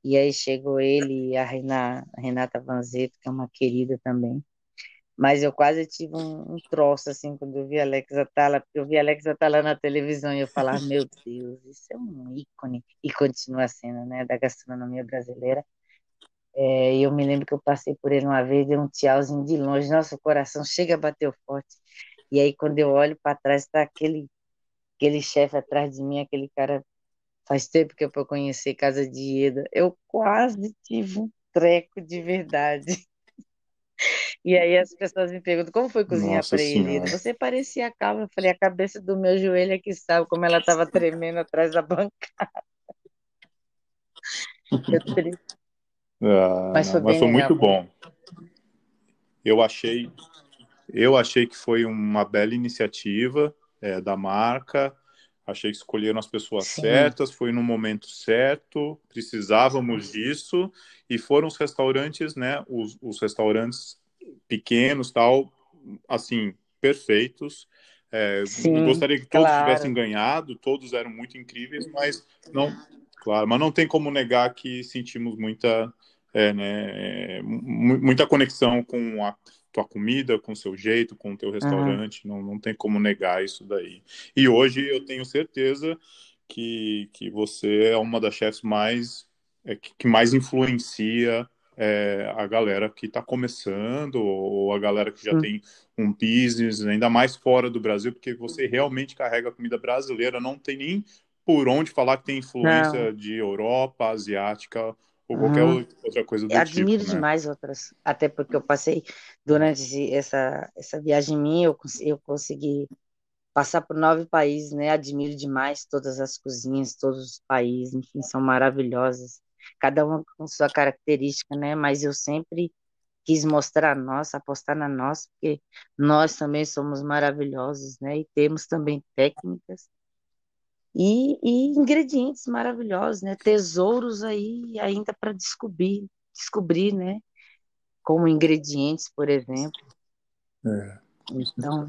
E aí chegou ele e a, Renata, a Renata Vanzeto, que é uma querida também. Mas eu quase tive um, um troço, assim, quando eu vi Alex Atala, porque eu vi Alex Atala na televisão e eu falava, meu Deus, isso é um ícone. E continua sendo, né, da gastronomia brasileira. É, eu me lembro que eu passei por ele uma vez, dei um tchauzinho de longe, nosso coração chega a bater forte. E aí, quando eu olho para trás, está aquele, aquele chefe atrás de mim, aquele cara Faz tempo que eu vou conhecer Casa de Ieda. Eu quase tive um treco de verdade. E aí as pessoas me perguntam como foi cozinhar para ele. Você parecia calma. Eu falei, a cabeça do meu joelho é que sabe como ela estava tremendo atrás da bancada. [laughs] Ah, mas foi, não, mas foi muito bom. Eu achei, eu achei que foi uma bela iniciativa é, da marca. Achei que escolheram as pessoas Sim. certas, foi no momento certo, precisávamos disso, e foram os restaurantes, né, os, os restaurantes pequenos, tal, assim, perfeitos. É, Sim, gostaria que todos claro. tivessem ganhado, todos eram muito incríveis, mas não, claro. Mas não tem como negar que sentimos muita, é, né, muita conexão com a tua comida, com o seu jeito, com o teu restaurante. Uhum. Não, não tem como negar isso daí. E hoje eu tenho certeza que, que você é uma das chefes mais é, que mais influencia é, a galera que está começando ou a galera que já tem um business, ainda mais fora do Brasil, porque você realmente carrega a comida brasileira, não tem nem por onde falar que tem influência não. de Europa, asiática ou qualquer hum. outra coisa do eu tipo. Admiro né? demais outras, até porque eu passei durante essa, essa viagem minha, eu, eu consegui passar por nove países, né? Admiro demais todas as cozinhas, todos os países, enfim, são maravilhosas cada uma com sua característica, né? Mas eu sempre quis mostrar a nossa, apostar na nossa, porque nós também somos maravilhosos, né? E temos também técnicas e, e ingredientes maravilhosos, né? Tesouros aí ainda para descobrir, descobrir, né? Como ingredientes, por exemplo. É. Então,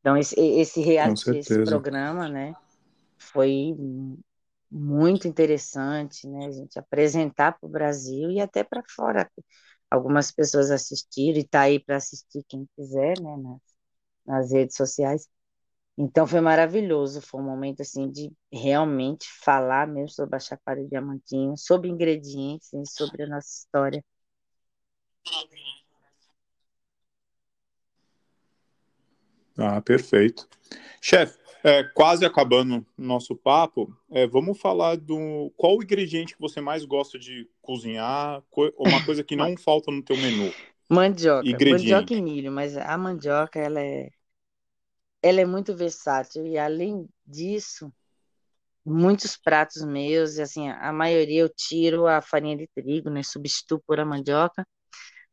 então esse, esse reality, esse programa, né? Foi muito interessante, né? Gente apresentar para o Brasil e até para fora. Algumas pessoas assistiram e tá aí para assistir quem quiser, né? Nas, nas redes sociais. Então foi maravilhoso, foi um momento assim de realmente falar mesmo sobre a Chapada Diamantinho, sobre ingredientes e sobre a nossa história. Ah, perfeito. Chefe, é, quase acabando nosso papo, é, vamos falar do qual o ingrediente que você mais gosta de cozinhar, co uma [coughs] coisa que não falta no teu menu. Mandioca, mandioca e milho, mas a mandioca ela é, ela é muito versátil e além disso, muitos pratos meus, assim, a maioria eu tiro a farinha de trigo, né, substituo por a mandioca,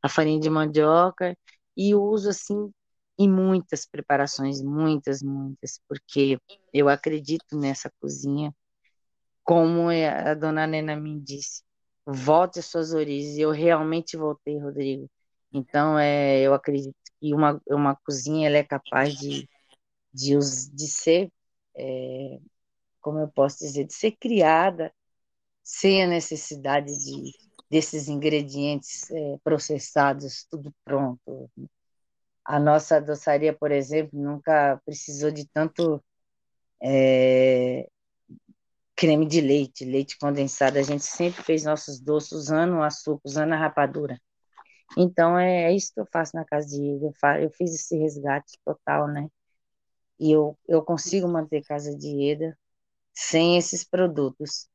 a farinha de mandioca e uso assim e muitas preparações, muitas, muitas, porque eu acredito nessa cozinha, como é, a dona Nena me disse, volte às suas origens, eu realmente voltei, Rodrigo. Então, é, eu acredito que uma, uma cozinha ela é capaz de, de, de ser, é, como eu posso dizer, de ser criada sem a necessidade de, desses ingredientes é, processados, tudo pronto, a nossa adoçaria, por exemplo, nunca precisou de tanto é, creme de leite, leite condensado. A gente sempre fez nossos doces usando o açúcar, usando a rapadura. Então, é, é isso que eu faço na casa de Ida. Eu, eu fiz esse resgate total, né? E eu, eu consigo manter casa de Ida sem esses produtos.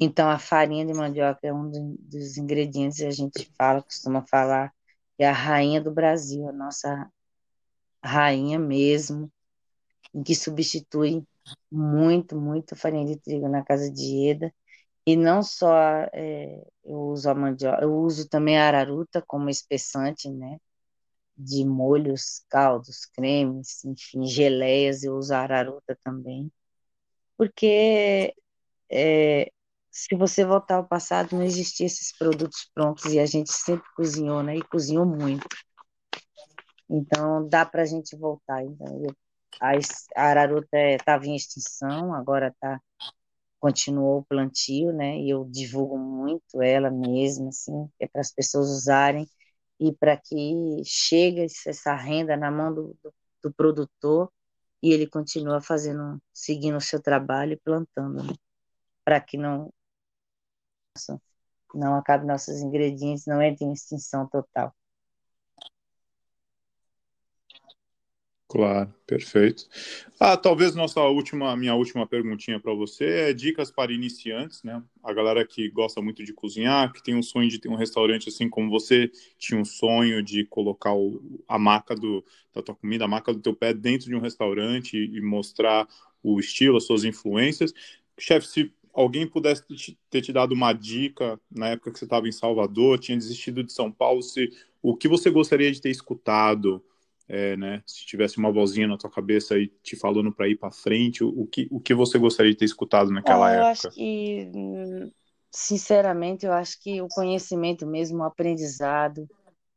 Então, a farinha de mandioca é um dos ingredientes, a gente fala, costuma falar, é a rainha do Brasil, a nossa rainha mesmo, que substitui muito, muito farinha de trigo na casa de Eda. E não só é, eu uso a mandioca, eu uso também a araruta como espessante, né? De molhos, caldos, cremes, enfim, geleias, eu uso a araruta também. Porque é, se você voltar ao passado, não existiam esses produtos prontos e a gente sempre cozinhou, né? E cozinhou muito. Então, dá para a gente voltar. Então, eu, a, a araruta estava é, em extinção, agora tá, continuou o plantio, né? E eu divulgo muito ela mesma, assim, é para as pessoas usarem e para que chegue essa renda na mão do, do, do produtor e ele continua fazendo, seguindo o seu trabalho e plantando, né? Para que não não acabe nossos ingredientes, não entre em extinção total. Claro, perfeito. Ah, talvez nossa última, minha última perguntinha para você é dicas para iniciantes, né? A galera que gosta muito de cozinhar, que tem um sonho de ter um restaurante assim como você tinha um sonho de colocar o, a maca do, da tua comida, a maca do teu pé dentro de um restaurante e, e mostrar o estilo, as suas influências. Chefe, se alguém pudesse ter te dado uma dica na época que você estava em Salvador, tinha desistido de São Paulo, se o que você gostaria de ter escutado, é, né? Se tivesse uma vozinha na tua cabeça aí te falando para ir para frente, o, que, o que você gostaria de ter escutado naquela eu época? Eu acho que, sinceramente, eu acho que o conhecimento mesmo, o aprendizado,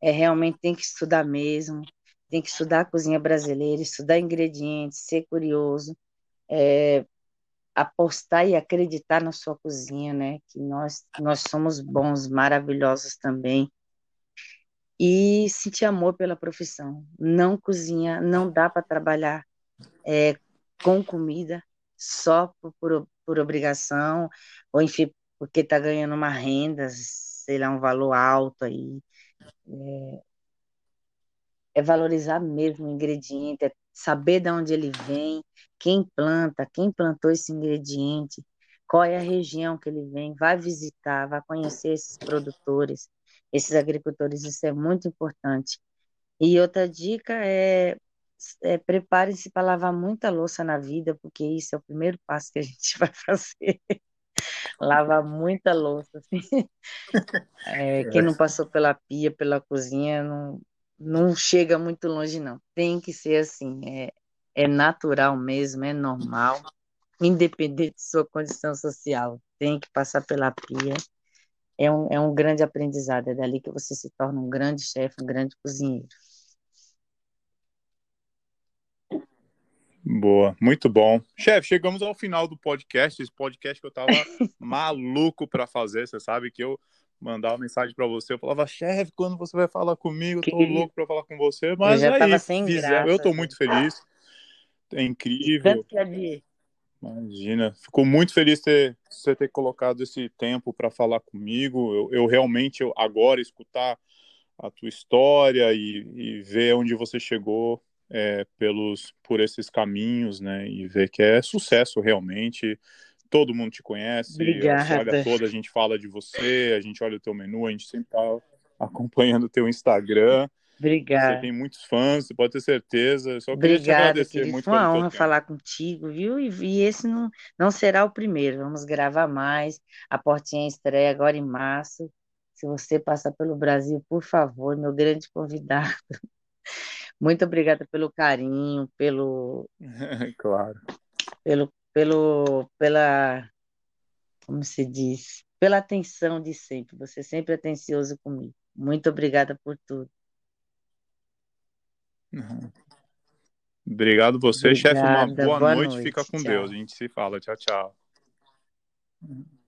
é realmente tem que estudar mesmo, tem que estudar a cozinha brasileira, estudar ingredientes, ser curioso, é, apostar e acreditar na sua cozinha, né? Que nós, nós somos bons, maravilhosos também. E sentir amor pela profissão. Não cozinha, não dá para trabalhar é, com comida só por, por, por obrigação, ou enfim, porque está ganhando uma renda, sei lá, um valor alto aí. É, é valorizar mesmo o ingrediente, é saber de onde ele vem, quem planta, quem plantou esse ingrediente, qual é a região que ele vem, vai visitar, vai conhecer esses produtores, esses agricultores, isso é muito importante. E outra dica é, é preparem-se para lavar muita louça na vida, porque isso é o primeiro passo que a gente [laughs] vai fazer. lavar muita louça. Assim. [laughs] É, quem não passou pela pia, pela cozinha, não, não chega muito longe, não. Tem que ser assim, é, é natural mesmo, é normal, independente de sua condição social. Tem que passar pela pia. É um, é um grande aprendizado, é dali que você se torna um grande chefe, um grande cozinheiro. Boa, muito bom. Chefe, chegamos ao final do podcast. Esse podcast que eu tava [laughs] maluco para fazer. Você sabe que eu mandava mensagem para você, eu falava, chefe, quando você vai falar comigo? Eu tô que... louco para falar com você. Mas eu aí, fiz, graça, eu tô muito feliz. É incrível. Imagina, ficou muito feliz ter você ter colocado esse tempo para falar comigo. Eu, eu realmente eu, agora escutar a tua história e, e ver onde você chegou é, pelos por esses caminhos, né? E ver que é sucesso realmente. Todo mundo te conhece, Obrigada. a toda a gente fala de você, a gente olha o teu menu, a gente sempre tá acompanhando o teu Instagram. Obrigada. Você tem muitos fãs, você pode ter certeza. Só queria Obrigada, te agradecer querido. muito. Foi uma honra falar contigo, viu? E, e, esse não, não será o primeiro. Vamos gravar mais. A portinha estreia agora em março. Se você passar pelo Brasil, por favor, meu grande convidado. [laughs] Muito obrigada pelo carinho, pelo. [laughs] claro. Pelo, pelo, pela. Como se diz? Pela atenção de sempre. Você é sempre atencioso comigo. Muito obrigada por tudo. Uhum. Obrigado você, Obrigada, chefe. Uma boa, boa noite. noite. Fica com tchau. Deus. A gente se fala. Tchau, tchau.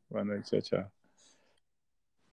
Boa noite. Tchau, tchau.